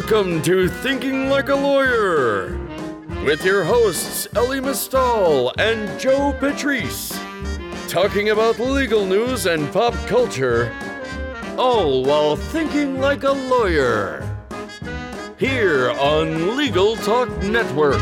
Welcome to Thinking Like a Lawyer with your hosts Elie Mystal and Joe Patrice, talking about legal news and pop culture, all while thinking like a lawyer. Here on Legal Talk Network.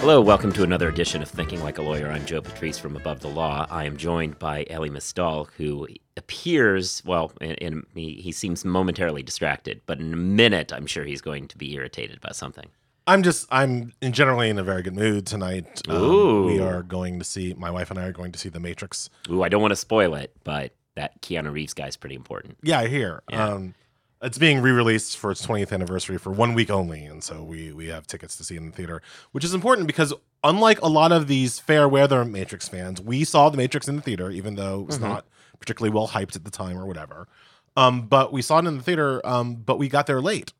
Hello, welcome to another edition of Thinking Like a Lawyer. I'm Joe Patrice from Above the Law. I am joined by Elie Mystal, who appears, well, in, in, he, he seems momentarily distracted, but in a minute, I'm sure he's going to be irritated about something. I'm just I'm in generally in a very good mood tonight. Um, Ooh. we are going to see my wife and I are going to see The Matrix. Ooh, I don't want to spoil it, but that Keanu Reeves guy is pretty important. Yeah, I hear. Yeah. Um, it's being re-released for its 20th anniversary for one week only, and so we we have tickets to see it in the theater, which is important because unlike a lot of these fair weather Matrix fans, we saw The Matrix in the theater, even though it was Mhm. not particularly well hyped at the time or whatever. Um, but we saw it in the theater, um, but we got there late.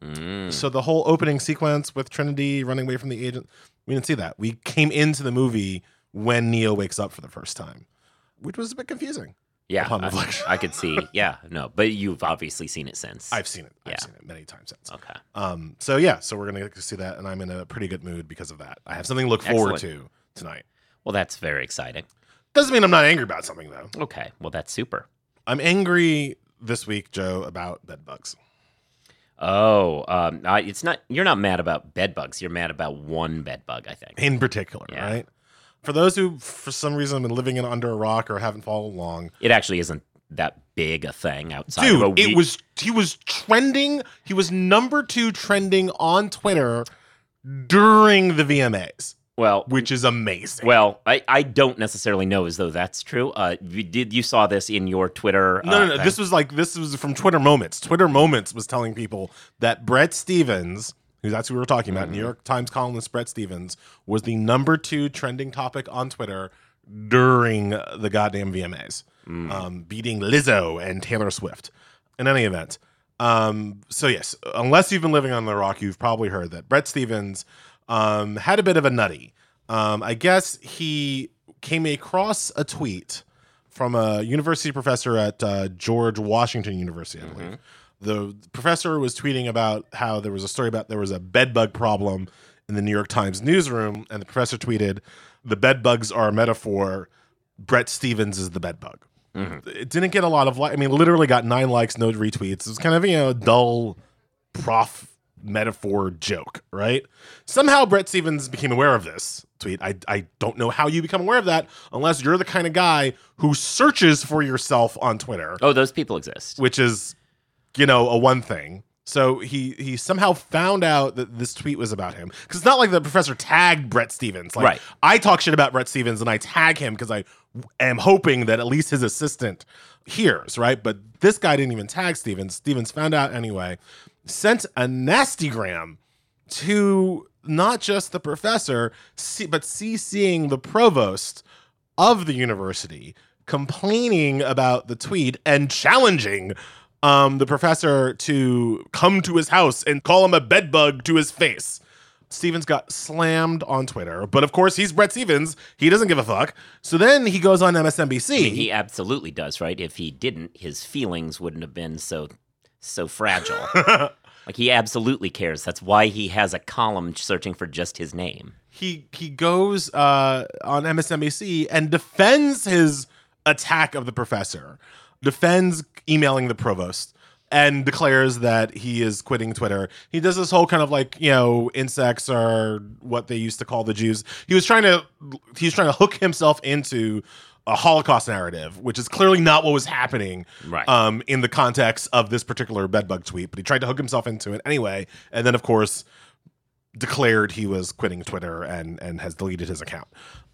Mm. So the whole opening sequence with Trinity running away from the agent, we didn't see that. We came into the movie when Neo wakes up for the first time, which was a bit confusing. Yeah, I. I could see. Yeah, no, but you've obviously seen it since. I've seen it. I've Yeah. seen it many times since. Okay. Um, so yeah, so we're gonna get to see that, and I'm in a pretty good mood because of that. I have something to look forward Excellent. to tonight. Well, that's very exciting. Doesn't mean I'm not angry about something though. Okay. Well, that's super. I'm angry this week, Joe, about bed bugs. Oh, um, I, it's not. You're not mad about bed bugs. You're mad about one bed bug. I think. in particular, Yeah. right? For those who, for some reason, have been living in under a rock or haven't followed along, It actually isn't that big a thing outside dude, of it was he was trending. He was number two trending on Twitter during the VMAs, well, which is amazing. well. I, I don't necessarily know as though that's true. Uh, you, did you saw this in your Twitter? no, uh, no, no. thing? This was like this was from Twitter Moments. Twitter Moments was telling people that Bret Stephens, who that's who we were talking about, Mm-hmm. New York Times columnist Bret Stephens, was the number two trending topic on Twitter during the goddamn VMAs, Mm. um, beating Lizzo and Taylor Swift. In any event, um, so yes, unless you've been living on the rock, you've probably heard that Bret Stephens um, had a bit of a nutty. Um, I guess he came across a tweet from a university professor at uh, George Washington University, I believe. The professor was tweeting about how there was a story about there was a bed bug problem in the New York Times newsroom, and the professor tweeted, "The bed bugs are a metaphor. Bret Stephens is the bed bug." Mm-hmm. It didn't get a lot of like. I mean, literally got nine likes, no retweets. It was kind of you know dull prof metaphor joke, right? Somehow Bret Stephens became aware of this tweet. I, I don't know how you become aware of that unless you're the kind of guy who searches for yourself on Twitter, Oh, those people exist. which is, you know, a one thing. So he he somehow found out that this tweet was about him because it's not like the professor tagged Bret Stephens. Like Right. I talk shit about Bret Stephens and I tag him because I am hoping that at least his assistant hears, right? But this guy didn't even tag Stephens. Stephens found out anyway, sent a nasty gram to not just the professor, but CCing the provost of the university, complaining about the tweet and challenging um, the professor to come to his house and call him a bedbug to his face. Stephens got slammed on Twitter, but of course he's Bret Stephens. He doesn't give a fuck. So then he goes on MSNBC. I mean, he absolutely does, right? If he didn't, his feelings wouldn't have been so so fragile. like he absolutely cares. That's why he has a column searching for just his name. he he goes uh, on MSNBC and defends his attack of the professor, defends emailing the provost, and declares that he is quitting Twitter. He does this whole kind of like you know insects are what they used to call the Jews. He was trying to he was trying to hook himself into a Holocaust narrative, which is clearly not what was happening Right. um, in the context of this particular bedbug tweet. But he tried to hook himself into it anyway, and then of course declared he was quitting Twitter and and has deleted his account.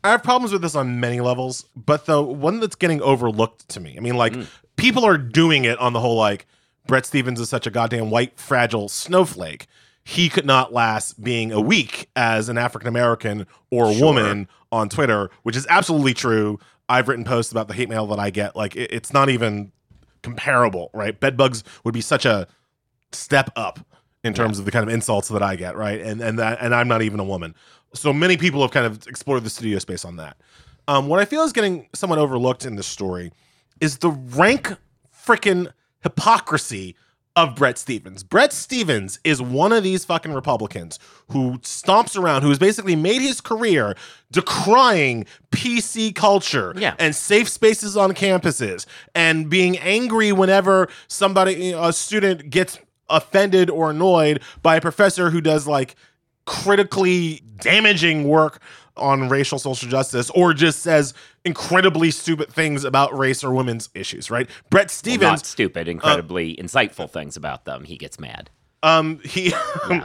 I have problems with this on many levels, but the one that's getting overlooked to me. I mean, like mm. people are doing it on the whole like Bret Stephens is such a goddamn white fragile snowflake. He could not last being a week as an African American or a woman on Twitter, which is absolutely true. I've written posts about the hate mail that I get. Like it- it's not even comparable, right? Bedbugs would be such a step up in terms of the kind of insults that I get, right? And and that and I'm not even a woman. So many people have kind of explored the studio space on that. Um, what I feel is getting somewhat overlooked in this story is the rank freaking hypocrisy of Bret Stephens. Bret Stephens is one of these fucking Republicans who stomps around, who's basically made his career decrying PC culture Yeah. and safe spaces on campuses and being angry whenever somebody, a student gets offended or annoyed by a professor who does like critically damaging work on racial social justice or just says incredibly stupid things about race or women's issues, right? Bret Well, Stephens not stupid, incredibly insightful things about them. He gets mad. um he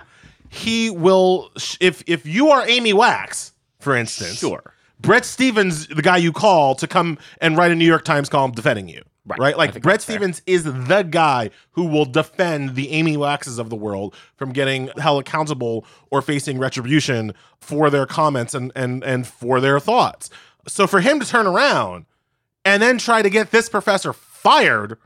he will if if you are Amy Wax, for instance, Sure. Bret Stephens, the guy you call to come and write a New York Times column defending you. Right. Right. Like Bret fair. Stephens is the guy who will defend the Amy Waxes of the world from getting held accountable or facing retribution for their comments and and and for their thoughts. So for him to turn around and then try to get this professor fired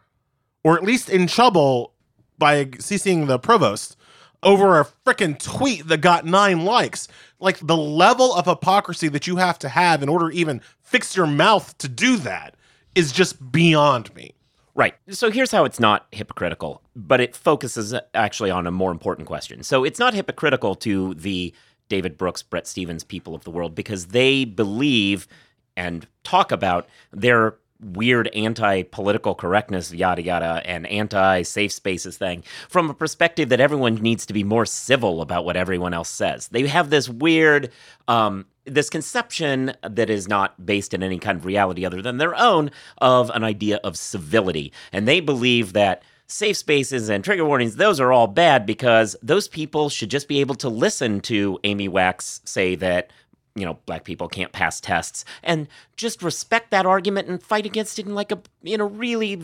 or at least in trouble by CCing the provost over a freaking tweet that got nine likes. Like the level of hypocrisy that you have to have in order to even fix your mouth to do that is just beyond me. Right. So here's how it's not hypocritical, but it focuses actually on a more important question. So it's not hypocritical to the David Brooks, Bret Stephens people of the world because they believe and talk about their weird anti political correctness, yada, yada, and anti safe spaces thing from a perspective that everyone needs to be more civil about what everyone else says. They have this weird, um, this conception that is not based in any kind of reality other than their own of an idea of civility. And they believe that safe spaces and trigger warnings, those are all bad because those people should just be able to listen to Amy Wax say that you know black people can't pass tests and just respect that argument and fight against it in like a in a really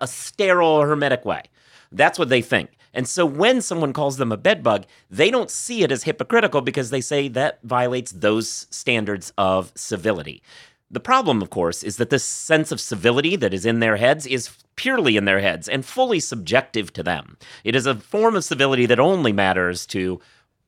a sterile hermetic way. That's what they think. And so when someone calls them a bedbug they don't see it as hypocritical because they say that violates those standards of civility. The problem, of course, is that this sense of civility that is in their heads is purely in their heads and fully subjective to them. It is a form of civility that only matters to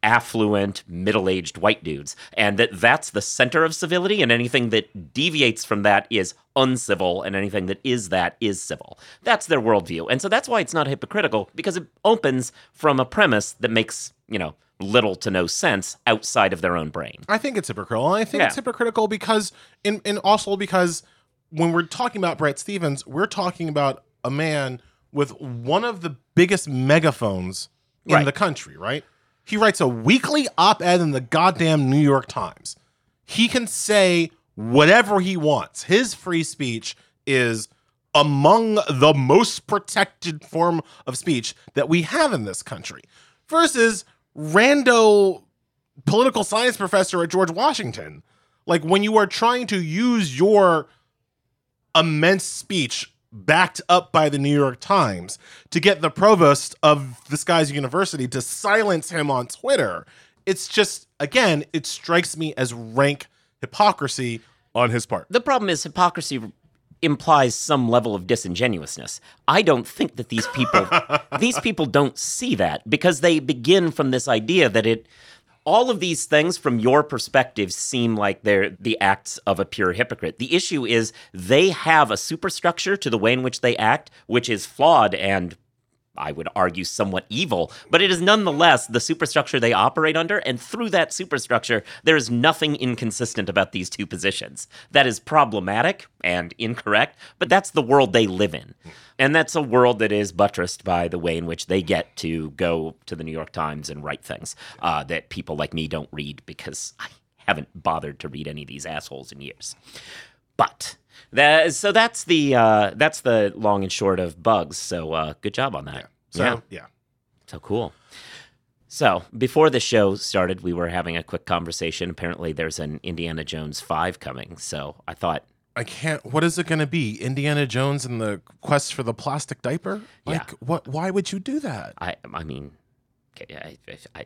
affluent, middle-aged white dudes, and that that's the center of civility, and anything that deviates from that is uncivil, and anything that is that is civil. That's their worldview, and so that's why it's not hypocritical because it opens from a premise that makes you know little to no sense outside of their own brain. I think it's hypocritical. And I think Yeah. it's hypocritical because, and, and also because when we're talking about Bret Stephens, we're talking about a man with one of the biggest megaphones in Right. the country, right? He writes a weekly op ed in the goddamn New York Times. He can say whatever he wants. His free speech is among the most protected form of speech that we have in this country versus rando political science professor at George Washington. Like when you are trying to use your immense speech backed up by the New York Times to get the provost of this guy's university to silence him on Twitter, it's just again, it strikes me as rank hypocrisy on his part. The problem is hypocrisy implies some level of disingenuousness. I don't think that these people these people don't see that because they begin from this idea that it all of these things from your perspective seem like they're the acts of a pure hypocrite. The issue is they have a superstructure to the way in which they act which is flawed and I would argue somewhat evil, but it is nonetheless the superstructure they operate under. And through that superstructure, there is nothing inconsistent about these two positions. That is problematic and incorrect, but that's the world they live in. And that's a world that is buttressed by the way in which they get to go to the New York Times and write things uh, that people like me don't read because I haven't bothered to read any of these assholes in years. But that, so that's the uh, that's the long and short of bugs. So uh, good job on that. So yeah, yeah. so cool. So before the show started, we were having a quick conversation. Apparently, there's an Indiana Jones five coming. So I thought, I can't. What is it going to be? Indiana Jones and the quest for the plastic diaper? Like, Yeah. what? Why would you do that? I I mean, I, I, I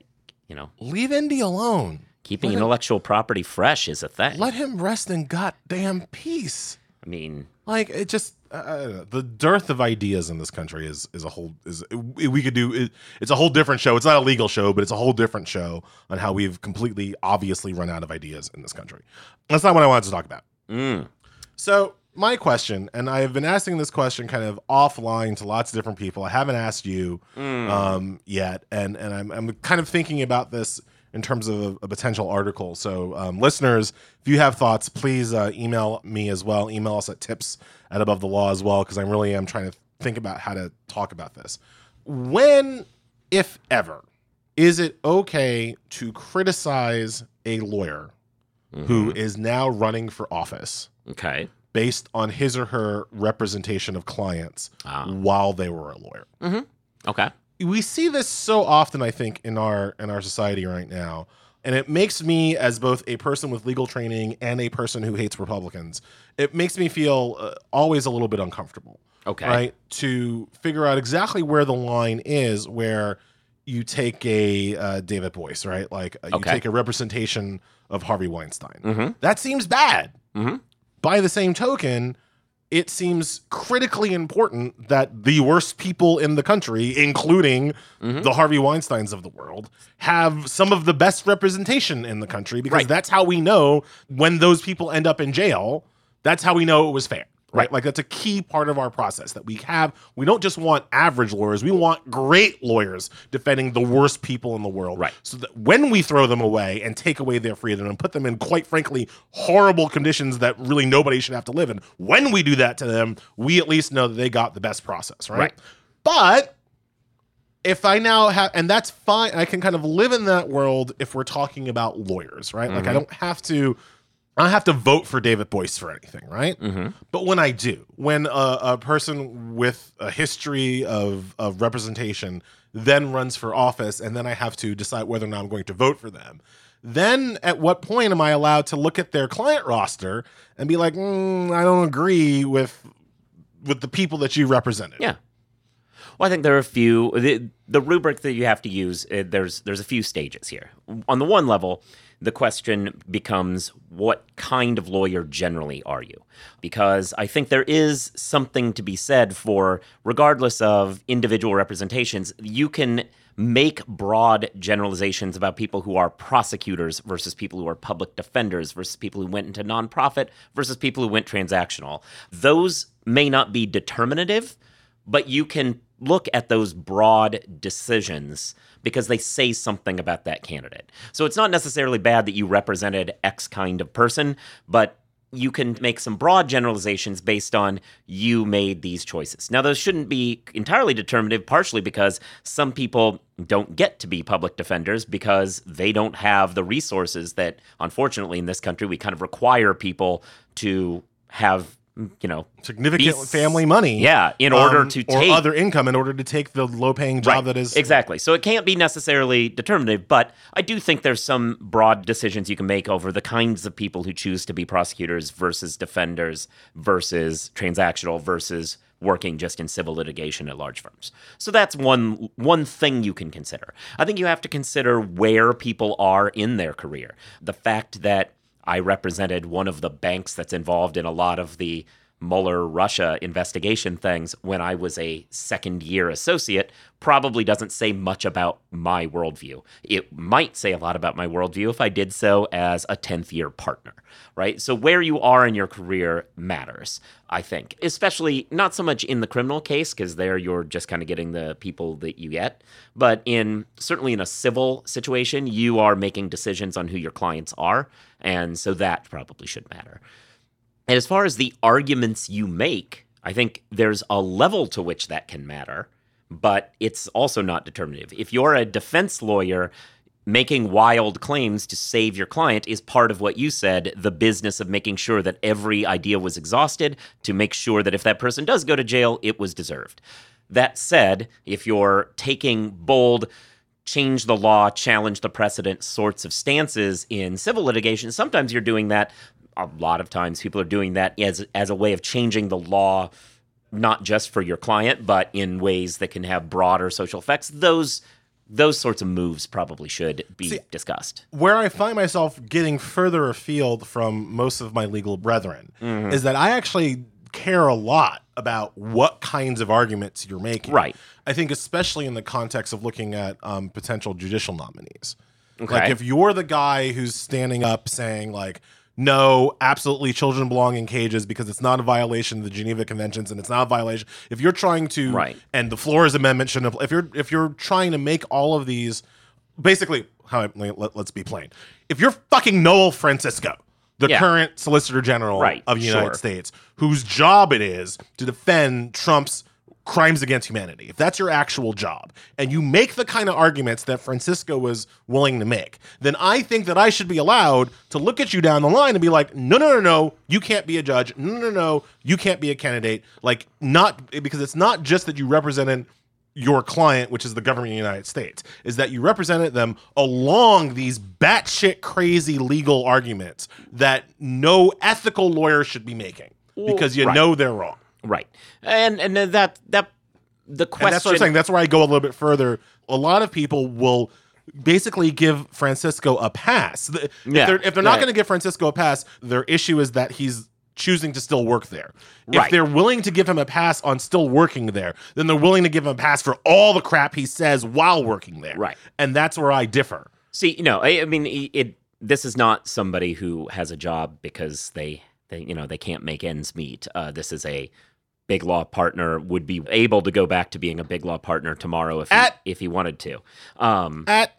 you know, Leave Indy alone. keeping Let him- intellectual property fresh is a thing. Let him rest in goddamn peace. I mean, Like it just uh, I don't know. the dearth of ideas in this country is is a whole is we could do it, it's a whole different show. It's not a legal show, but it's a whole different show on how we've completely obviously run out of ideas in this country. That's not what I wanted to talk about. mm, So my question, and I have been asking this question kind of offline to lots of different people. I haven't asked you um, yet, and and I'm I'm kind of thinking about this in terms of a, potential article. So, um, listeners, if you have thoughts, please uh, email me as well. Email us at tips at above the law as well, because I really am trying to think about how to talk about this. When, if ever, is it okay to criticize a lawyer who is now running for office? Okay. based on his or her representation of clients Ah. while they were a lawyer. Okay. We see this so often, I think, in our in our society right now. And it makes me, as both a person with legal training and a person who hates Republicans, it makes me feel uh, always a little bit uncomfortable. Okay. Right? To figure out exactly where the line is where you take a uh, David Boies, right? Like uh, you Okay. take a representation of Harvey Weinstein. Mhm. That seems bad. Mhm. By the same token, it seems critically important that the worst people in the country, including Mm-hmm. the Harvey Weinsteins of the world, have some of the best representation in the country because Right. that's how we know when those people end up in jail. That's how we know it was fair. Right. Like that's a key part of our process that we have. We don't just want average lawyers, we want great lawyers defending the worst people in the world. Right. So that when we throw them away and take away their freedom and put them in, quite frankly, horrible conditions that really nobody should have to live in, when we do that to them, we at least know that they got the best process. Right. Right. But if I now have, and that's fine, I can kind of live in that world if we're talking about lawyers, right? Like I mm-hmm. don't have to, I don't have to vote for David Boies for anything, right? But when I do, when a, a person with a history of, of representation then runs for office, and then I have to decide whether or not I'm going to vote for them, then at what point am I allowed to look at their client roster and be like, mm, I don't agree with with the people that you represented? Yeah. Well, I think there are a few. The, the rubric that you have to use, uh, there's there's a few stages here. On the one level, the question becomes what kind of lawyer generally are you? Because I think there is something to be said for, regardless of individual representations, you can make broad generalizations about people who are prosecutors versus people who are public defenders versus people who went into nonprofit versus people who went transactional. Those may not be determinative, but you can look at those broad decisions because they say something about that candidate. So it's not necessarily bad that you represented X kind of person, but you can make some broad generalizations based on you made these choices. Now, those shouldn't be entirely determinative, partially because some people don't get to be public defenders because they don't have the resources that, unfortunately, in this country, we kind of require people to have, you know, significant Be- family money. Yeah, in order um, to or take other income in order to take the low paying job Right. that is exactly. So it can't be necessarily determinative, but I do think there's some broad decisions you can make over the kinds of people who choose to be prosecutors versus defenders versus transactional versus working just in civil litigation at large firms. So that's one one thing you can consider. I think you have to consider where people are in their career. The fact that I represented one of the banks that's involved in a lot of the Mueller Russia investigation things when I was a second year associate probably doesn't say much about my worldview. It might say a lot about my worldview if I did so as a 10th year partner, right? So where you are in your career matters, I think, especially not so much in the criminal case, because there you're just kind of getting the people that you get, but in certainly in a civil situation, you are making decisions on who your clients are. And so that probably should matter. And as far as the arguments you make, I think there's a level to which that can matter, but it's also not determinative. If you're a defense lawyer, making wild claims to save your client is part of what you said the business of making sure that every idea was exhausted to make sure that if that person does go to jail, it was deserved. That said, if you're taking bold, change the law, challenge the precedent sorts of stances in civil litigation, sometimes you're doing that. A lot of times people are doing that as, as a way of changing the law, not just for your client, but in ways that can have broader social effects. Those those sorts of moves probably should be See, discussed. where I find myself getting further afield from most of my legal brethren Mm-hmm. is that I actually care a lot about what kinds of arguments you're making. Right. I think especially in the context of looking at um, potential judicial nominees. Okay. Like if you're the guy who's standing up saying like no, absolutely children belong in cages because it's not a violation of the Geneva Conventions and it's not a violation. If you're trying to Right. and the Flores Amendment shouldn't apply, if you're if you're trying to make all of these basically how I, let, us be plain. If you're fucking Noel Francisco, the Yeah. current Solicitor General Right, of the United sure. States, whose job it is to defend Trump's crimes against humanity, if that's your actual job, and you make the kind of arguments that Francisco was willing to make, then I think that I should be allowed to look at you down the line and be like, no, no, no, no, you can't be a judge. No, no, no, you can't be a candidate. Like, not because it's not just that you represented your client, which is the government of the United States, is that you represented them along these batshit crazy legal arguments that no ethical lawyer should be making because you right. know they're wrong. Right. And and then that that the question And that's what I'm saying. That's where I go a little bit further. A lot of people will basically give Francisco a pass. If Yeah, they're, if they're not right. going to give Francisco a pass, their issue is that he's choosing to still work there. If they're willing to give him a pass on still working there, then they're willing to give him a pass for all the crap he says while working there. Right. And that's where I differ. See, no, I, I mean, it, it. This is not somebody who has a job because they, they, you know, they can't make ends meet. Uh, this is a big law partner would be able to go back to being a big law partner tomorrow if At- he, if he wanted to. Um, At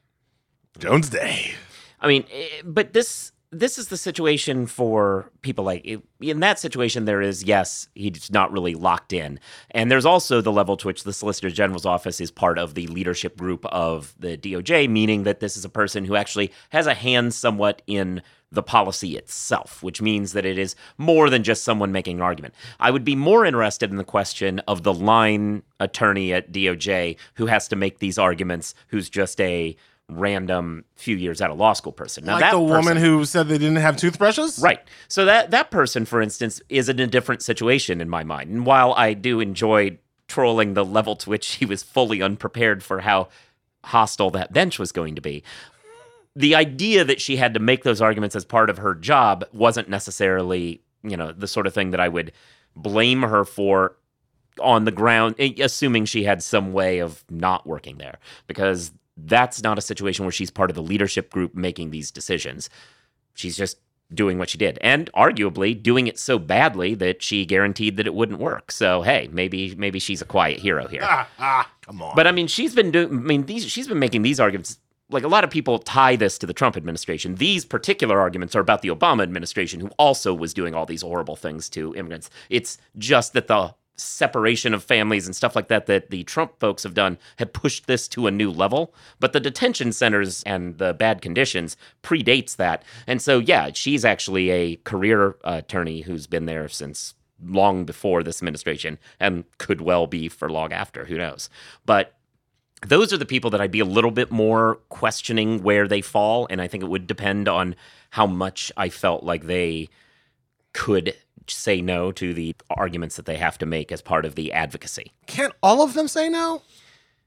Jones Day. I mean, eh, but this this is the situation for people like in that situation. There is yes, he's not really locked in, and there's also the level to which the Solicitor General's office is part of the leadership group of the DOJ, meaning that this is a person who actually has a hand somewhat in the policy itself, which means that it is more than just someone making an argument. I would be more interested in the question of the line attorney at DOJ who has to make these arguments, who's just a random few years out of law school person. Now like that the woman who said they didn't have toothbrushes? Right. So that that person, for instance, is in a different situation in my mind. And while I do enjoy trolling the level to which he was fully unprepared for how hostile that bench was going to be, the idea that she had to make those arguments as part of her job wasn't necessarily, you know, the sort of thing that I would blame her for on the ground, eh, assuming she had some way of not working there, because that's not a situation where she's part of the leadership group making these decisions. She's just doing what she did, and arguably doing it so badly that she guaranteed that it wouldn't work. So hey, maybe maybe she's a quiet hero here. Ah, ah, come on. But I mean, she's been doing. I mean, these she's been making these arguments. Like a lot of people tie this to the Trump administration. These particular arguments are about the Obama administration, who also was doing all these horrible things to immigrants. It's just that the separation of families and stuff like that that the Trump folks have done have pushed this to a new level. But the detention centers and the bad conditions predates that. And so, yeah, she's actually a career attorney who's been there since long before this administration and could well be for long after. Who knows? But those are the people that I'd be a little bit more questioning where they fall. And I think it would depend on how much I felt like they could say no to the arguments that they have to make as part of the advocacy. Can't all of them say no?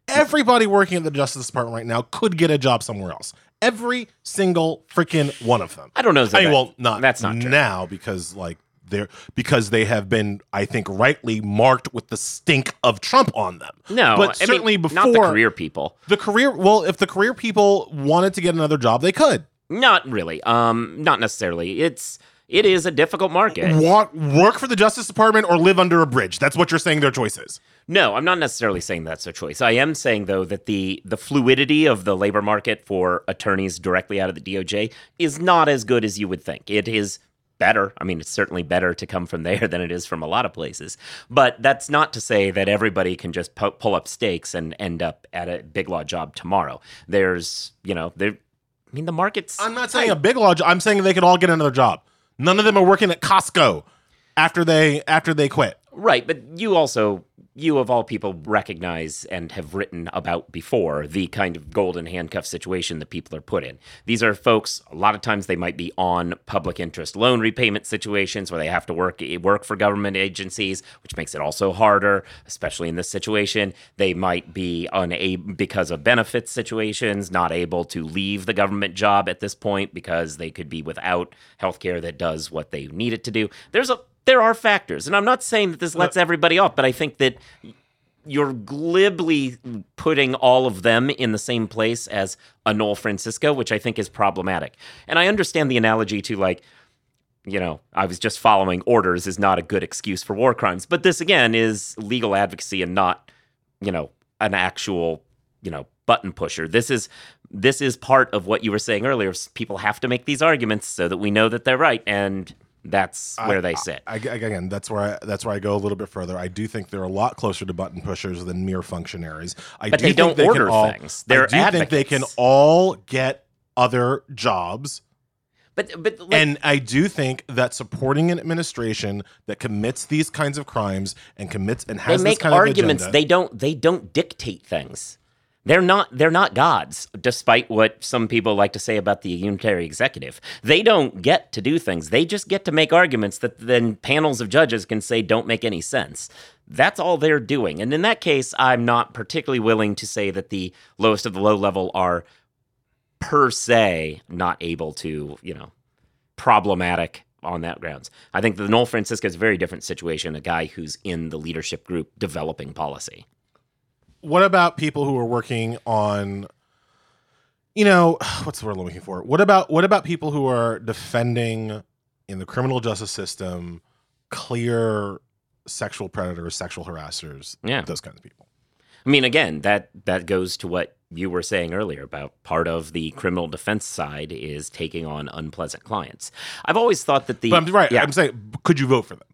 Everybody working at the Justice Department right now could get a job somewhere else. Every single freaking one of them. I don't know. I mean, that- well, not that's not true. now because like they're because they have been, I think, rightly marked with the stink of Trump on them. No, but I certainly mean, before not the career people. the career. Well, if the career people wanted to get another job, they could Not really. Um, not necessarily. It's it is a difficult market. walk work for the Justice Department or live under a bridge. That's what you're saying. Their choice is. No, I'm not necessarily saying that's a choice. I am saying though that the the fluidity of the labor market for attorneys directly out of the DOJ is not as good as you would think. It is better. I mean, it's certainly better to come from there than it is from a lot of places. But that's not to say that everybody can just pu- pull up stakes and end up at a big law job tomorrow. There's, you know, there. I mean, the market's. I'm not saying a big law job. I'm saying they could all get another job. None of them are working at Costco after they after they quit. Right, but you also you of all people recognize and have written about before the kind of golden handcuff situation that people are put in. These are folks a lot of times they might be on public interest loan repayment situations where they have to work work for government agencies, which makes it also harder, especially in this situation. They might be unable because of benefits situations, not able to leave the government job at this point because they could be without health care that does what they need it to do. There's a there are factors, and I'm not saying that this uh, lets everybody off, but I think that you're glibly putting all of them in the same place as a Noel Francisco, which I think is problematic. And I understand the analogy to like you know, I was just following orders is not a good excuse for war crimes. But this again is legal advocacy and not, you know, an actual, you know, button pusher. This is this is part of what you were saying earlier. People have to make these arguments so that we know that they're right, and that's where I- they sit. I, I- again, that's where I, that's where I go a little bit further. I do think they're a lot closer to button pushers than mere functionaries. I But do they think don't they order all, things. They're I do think they can all get other jobs. but but like, and I do think that supporting an administration that commits these kinds of crimes and commits and they has make this kind arguments. of agenda, They don't they don't dictate things. They're not they're not gods, despite what some people like to say about the unitary executive. They don't get to do things. They just get to make arguments that then panels of judges can say don't make any sense. That's all they're doing. And in that case, I'm not particularly willing to say that the lowest of the low level are per se not able to, you know, problematic on that grounds. I think the Noel Francisco is a very different situation, a guy who's in the leadership group developing policy. What about people who are working on you know what's the word i'm looking for what about what about people who are defending in the criminal justice system clear sexual predators sexual harassers Yeah. those kinds of people I mean, again, that that goes to what you were saying earlier about part of the criminal defense side is taking on unpleasant clients. I've always thought that the but i'm right yeah, i'm saying could you vote for them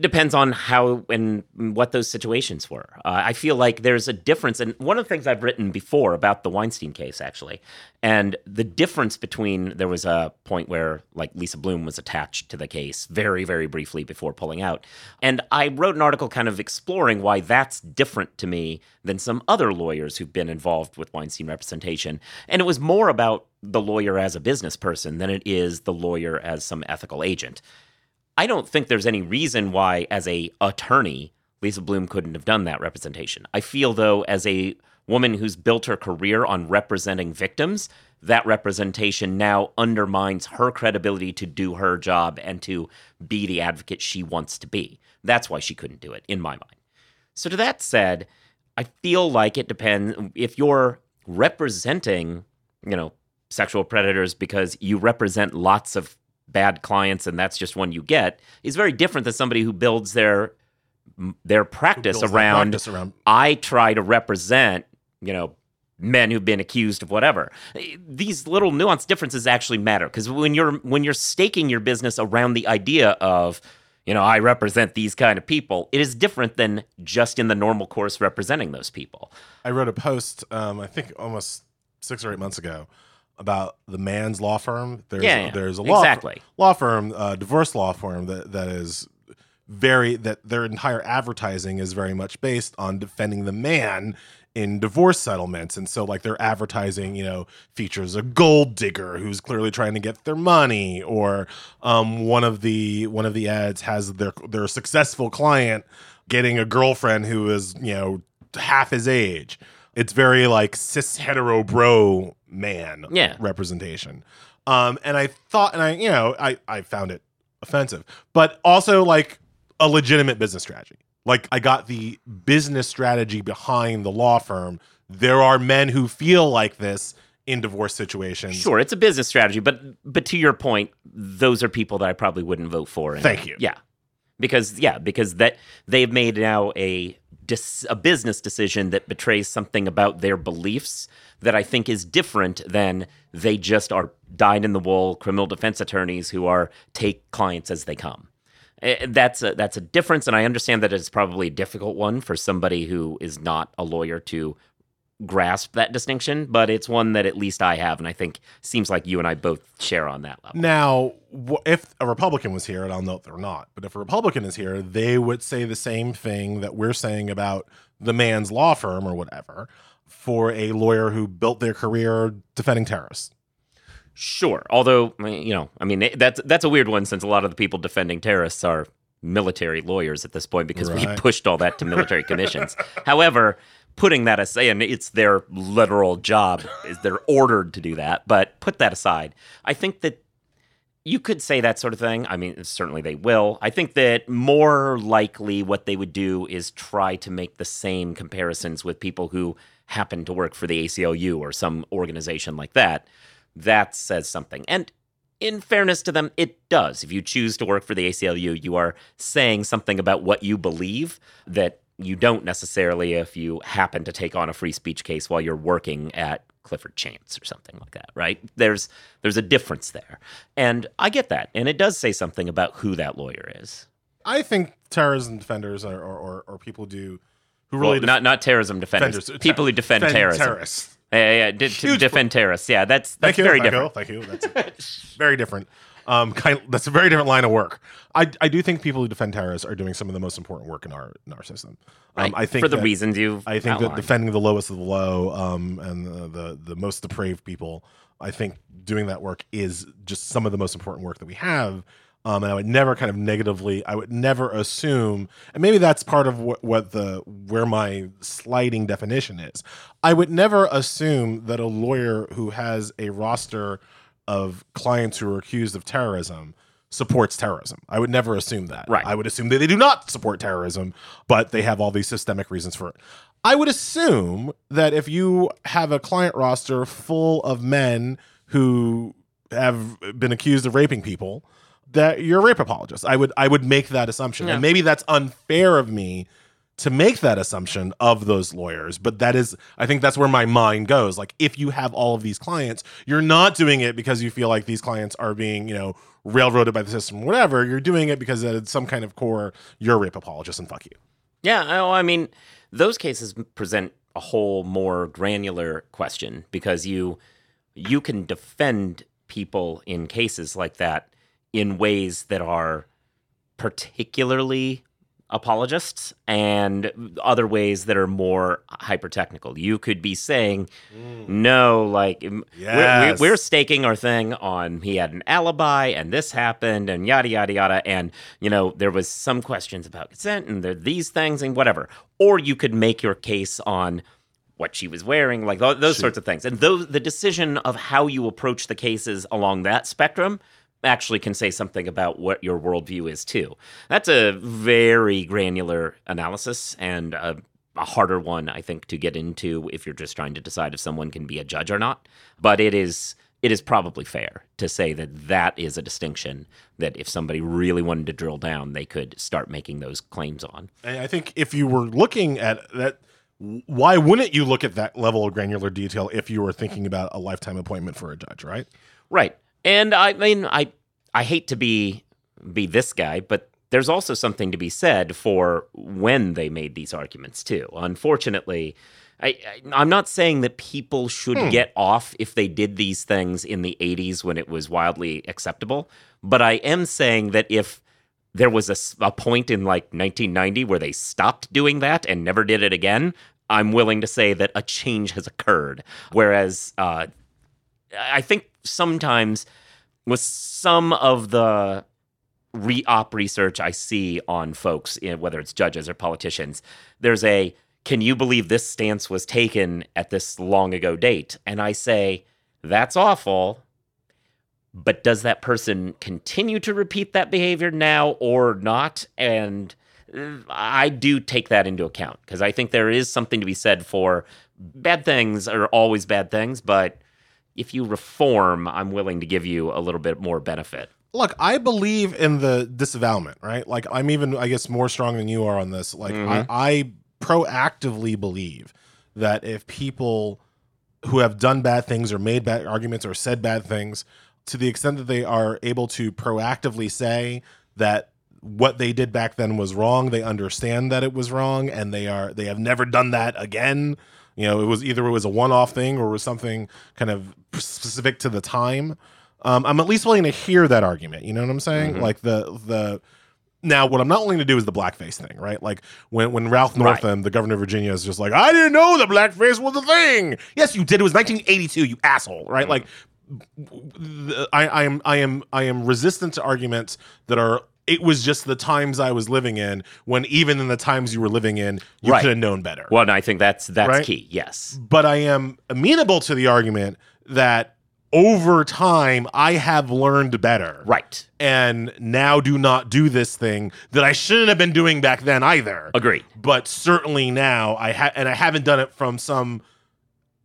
depends on how and what those situations were. Uh, I feel like there's a difference, and one of the things I've written before about the Weinstein case, actually, and the difference between there was a point where like Lisa Bloom was attached to the case very, very briefly before pulling out, and I wrote an article kind of exploring why that's different to me than some other lawyers who've been involved with Weinstein representation, and it was more about the lawyer as a business person than it is the lawyer as some ethical agent. I don't think there's any reason why, as a attorney, Lisa Bloom couldn't have done that representation. I feel though, as a woman who's built her career on representing victims, that representation now undermines her credibility to do her job and to be the advocate she wants to be. That's why she couldn't do it, in my mind. So, to that said, I feel like it depends if you're representing, you know, sexual predators because you represent lots of bad clients and that's just one you get is very different than somebody who builds their their practice Builds around practice around I try to represent, you know, men who've been accused of whatever. These little nuanced differences actually matter because when you're when you're staking your business around the idea of, you know, I represent these kind of people, it is different than just in the normal course representing those people. I wrote a post, um, I think almost six or eight months ago, about the man's law firm. There's Yeah, yeah, there's a law exactly. law firm, uh, divorce law firm that that is very that their entire advertising is very much based on defending the man in divorce settlements and so like their advertising you know features a gold digger who's clearly trying to get their money or um, one of the one of the ads has their their successful client getting a girlfriend who is you know half his age it's very like cis hetero bro man Yeah. representation um and i thought and i you know i i found it offensive but also like a legitimate business strategy like i got the business strategy behind the law firm there are men who feel like this in divorce situations Sure, it's a business strategy, but but to your point, those are people that I probably wouldn't vote for. And- Thank you. Yeah, because yeah, because that they've made now a dis, a business decision that betrays something about their beliefs that I think is different than they just are dyed in the wool criminal defense attorneys who are take clients as they come. Eh, That's a that's a difference, and I understand that it's probably a difficult one for somebody who is not a lawyer to grasp that distinction, but it's one that at least I have, and I think seems like you and I both share on that level. Now, if a Republican was here, and I'll note they're not, but if a Republican is here, they would say the same thing that we're saying about the man's law firm or whatever for a lawyer who built their career defending terrorists. Sure, although you know, I mean that's that's a weird one since a lot of the people defending terrorists are military lawyers at this point because we pushed all that to military commissions. However, putting that aside, and it's their literal job, is they're ordered to do that. But put that aside, I think that you could say that sort of thing. I mean, certainly they will. I think that more likely what they would do is try to make the same comparisons with people who happen to work for the ACLU or some organization like that. That says something. And in fairness to them, it does. If you choose to work for the ACLU, you are saying something about what you believe that you don't necessarily if you happen to take on a free speech case while you're working at Clifford Chance or something like that, right? There's there's a difference there. And I get that. And it does say something about who that lawyer is. I think terrorism defenders are, or, or, or people do who really well, def- not not terrorism defenders, defenders, people who defend, defend terrorism. terrorists. Yeah, yeah, yeah. d- defend terrorists. Yeah, that's that's Thank you, very thank different. You, thank you. That's very different. Um, kind that's a very different line of work. I, I do think people who defend terrorists are doing some of the most important work in our in our system. Um, Right. I think for the that- reasons you've I think that defending the lowest of the low um, and the, the the most depraved people, I think doing that work is just some of the most important work that we have. Um, and I would never kind of negatively, I would never assume, and maybe that's part of what, what the where my sliding definition is. I would never assume that a lawyer who has a roster of clients who are accused of terrorism supports terrorism. I would never assume that. Right. I would assume that they do not support terrorism, but they have all these systemic reasons for it. I would assume that if you have a client roster full of men who have been accused of raping people, that you're a rape apologist. I would I would make that assumption. Yeah. And maybe that's unfair of me to make that assumption of those lawyers, but that is I think that's where my mind goes. Like if you have all of these clients, you're not doing it because you feel like these clients are being, you know, railroaded by the system, whatever. You're doing it because at some kind of core, you're a rape apologist and fuck you. Yeah, I mean, those cases present a whole more granular question because you you can defend people in cases like that in ways that are particularly apologists and other ways that are more hyper technical. You could be saying, mm. no, like we're- Yes. we're, we're staking our thing on he had an alibi and this happened and yada yada yada and you know there was some questions about consent and there these things and whatever. Or you could make your case on what she was wearing, like tho- those sorts of things. And those the decision of how you approach the cases along that spectrum actually can say something about what your worldview is too. That's a very granular analysis and a, a harder one, I think, to get into if you're just trying to decide if someone can be a judge or not. But it is it is probably fair to say that that is a distinction that if somebody really wanted to drill down, they could start making those claims on. I think if you were looking at that, why wouldn't you look at that level of granular detail if you were thinking about a lifetime appointment for a judge, right? Right. And I mean, I I hate to be be this guy, but there's also something to be said for when they made these arguments too. Unfortunately, I, I'm not saying that people should get off if they did these things in the 80s when it was wildly acceptable, but I am saying that if there was a point in like 1990 where they stopped doing that and never did it again, I'm willing to say that a change has occurred. Whereas uh, I think sometimes with some of the re-op research I see on folks, whether it's judges or politicians, there's a can you believe this stance was taken at this long ago date? And I say that's awful. But does that person continue to repeat that behavior now or not? And uh, I do take that into account because I think there is something to be said for bad things are always bad things, but if you reform, I'm willing to give you a little bit more benefit. Look, I believe in the disavowment, right? Like I'm even, I guess, more strong than you are on this. Like I, mm-hmm. I proactively believe that if people who have done bad things or made bad arguments or said bad things, to the extent that they are able to proactively say that what they did back then was wrong, they understand that it was wrong, and they are they have never done that again. You know, it was either it was a one-off thing or it was something kind of specific to the time. Um, I'm at least willing to hear that argument. You know what I'm saying? Like the the now what I'm not willing to do is the blackface thing, right? Like when when Ralph Right. Northam, the governor of Virginia, is just like, I didn't know the blackface was a thing. Yes, you did. It was 1982, you asshole, right? Like I, I am I am I am resistant to arguments that are it was just the times I was living in when even in the times you were living in, you Right. could have known better. Well, and I think that's that's Right? key. Yes. But I am amenable to the argument that over time I have learned better. Right. And now do not do this thing that I shouldn't have been doing back then either. Agree. But certainly now I ha- and I haven't done it from some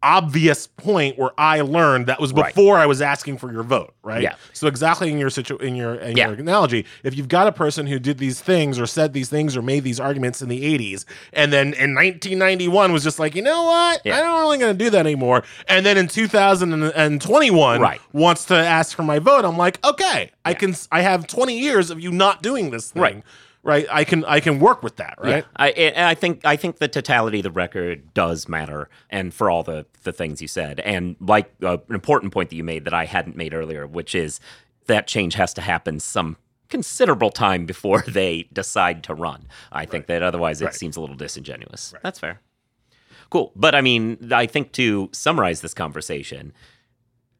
obvious point where I learned that was Right. before I was asking for your vote, right? Yeah. So exactly in your situ in your in Yeah. your analogy, if you've got a person who did these things or said these things or made these arguments in the 80s and then in 1991 was just like, "You know what? Yeah. I don't really going to do that anymore." And then in 2021 Right. wants to ask for my vote, I'm like, "Okay, I can I have 20 years of you not doing this thing." Right. Right? I can I can work with that, right? Yeah, I, and I think I think the totality of the record does matter, and for all the the things you said, and like uh, an important point that you made that I hadn't made earlier, which is that change has to happen some considerable time before they decide to run. I think that otherwise it Right. seems a little disingenuous. That's fair. Cool, but I mean, I think to summarize this conversation,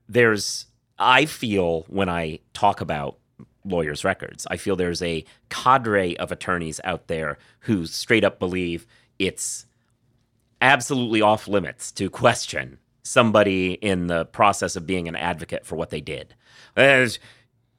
there's I feel when I talk about lawyers' records, I feel there's a cadre of attorneys out there who straight up believe it's absolutely off limits to question somebody in the process of being an advocate for what they did. As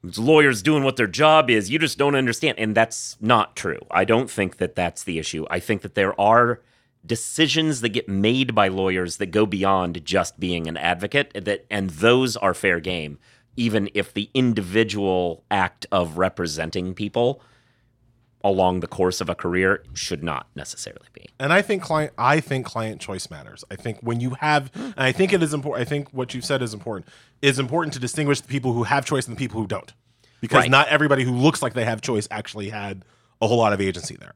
lawyers doing what their job is, you just don't understand. And that's not true. I don't think that that's the issue. I think that there are decisions that get made by lawyers that go beyond just being an advocate that and those are fair game even if the individual act of representing people along the course of a career should not necessarily be And I think client I think client choice matters. I think when you have and I think it is important I think what you've said is important. It's important to distinguish the people who have choice and the people who don't. Because Right. not everybody who looks like they have choice actually had a whole lot of agency there.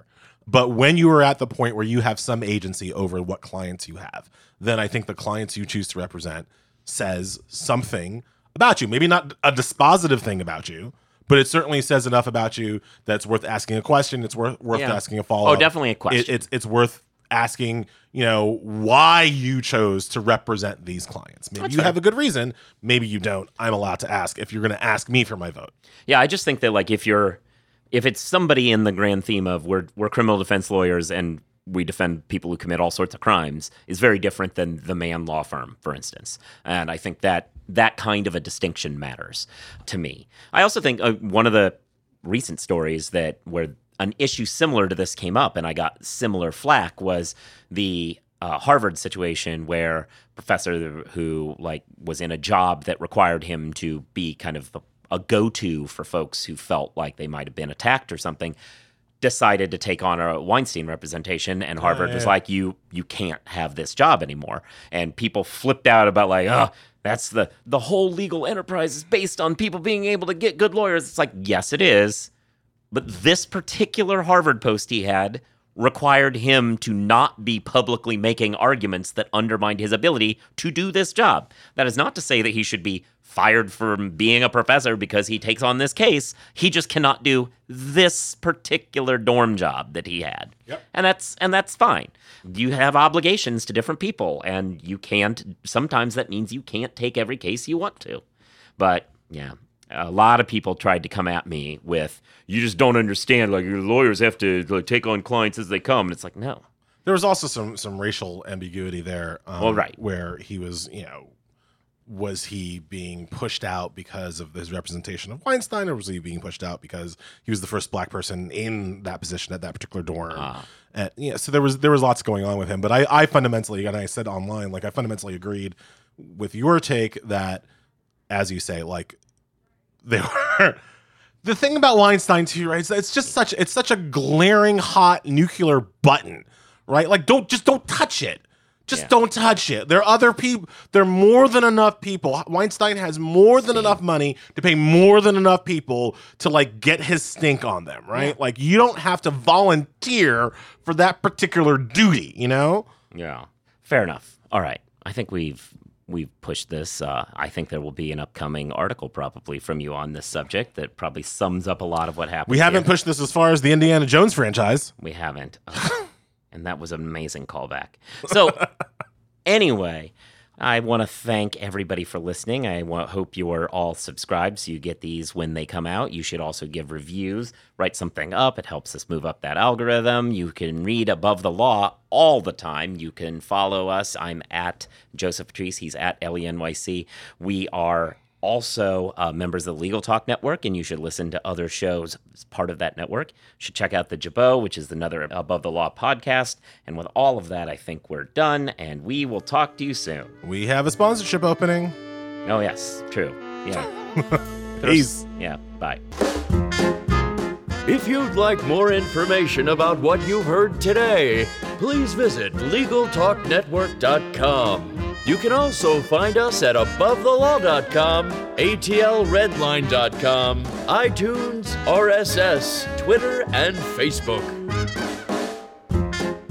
But when you are at the point where you have some agency over what clients you have, then I think the clients you choose to represent says something about you. Maybe not a dispositive thing about you, but it certainly says enough about you that's worth asking a question. It's worth worth Yeah. asking a follow. Up. Oh, definitely a question. It, it's it's worth asking. You know why you chose to represent these clients. Maybe you fair. have a good reason. Maybe you don't. I'm allowed to ask if you're going to ask me for my vote. Yeah, I just think that like if you're if it's somebody in the grand theme of we're we're criminal defense lawyers and we defend people who commit all sorts of crimes is very different than the man law firm, for instance. And I think that that kind of a distinction matters to me. I also think uh, one of the recent stories that where an issue similar to this came up and I got similar flack was the uh, Harvard situation where professor who like was in a job that required him to be kind of a, a go-to for folks who felt like they might have been attacked or something decided to take on a Weinstein representation and Harvard was yeah. like you you can't have this job anymore and people flipped out about like oh that's the the whole legal enterprise is based on people being able to get good lawyers. It's like yes it is. But this particular Harvard post he had required him to not be publicly making arguments that undermined his ability to do this job. That is not to say that he should be fired from being a professor because he takes on this case. He just cannot do this particular dorm job that he had. Yep. And that's and that's fine. You have obligations to different people and you can't sometimes that means you can't take every case you want to. But yeah, a lot of people tried to come at me with you just don't understand like your lawyers have to like, take on clients as they come and it's like no There was also some some racial ambiguity there. Um, Well, right. where he was, you know, was he being pushed out because of his representation of Weinstein, or was he being pushed out because he was the first black person in that position at that particular dorm? Ah. And, yeah, so there was there was lots going on with him. But I, I fundamentally, and I said online, like I fundamentally agreed with your take that, as you say, like they were. The thing about Weinstein too, right? It's, it's just such it's such a glaring hot nuclear button, right? Like don't just don't touch it. Just Yeah. don't touch it. There are other people. There are more than enough people. Weinstein has more than enough money to pay more than enough people to like get his stink on them, right? Like you don't have to volunteer for that particular duty, you know? yeah fair enough all right i think we've we've pushed this uh, i think there will be an upcoming article probably from you on this subject that probably sums up a lot of what happened We haven't here. pushed this as far as the Indiana Jones franchise. We haven't. And that was an amazing callback. So, anyway, I want to thank everybody for listening. I want, hope you are all subscribed so you get these when they come out. You should also give reviews, write something up. It helps us move up that algorithm. You can read Above the Law all the time. You can follow us. I'm at Joseph Patrice. He's at ElieNYC. We are also uh, members of the Legal Talk Network, and you should listen to other shows as part of that network. You should check out the Jabot, which is another Above the Law podcast. And with all of that, I think we're done, and we will talk to you soon. We have a sponsorship opening. Oh, yes, true. Yeah. Peace. Yeah, bye. If you'd like more information about what you've heard today, please visit LegalTalkNetwork.com. You can also find us at AboveTheLaw.com, ATLRedline.com, iTunes, RSS, Twitter, and Facebook.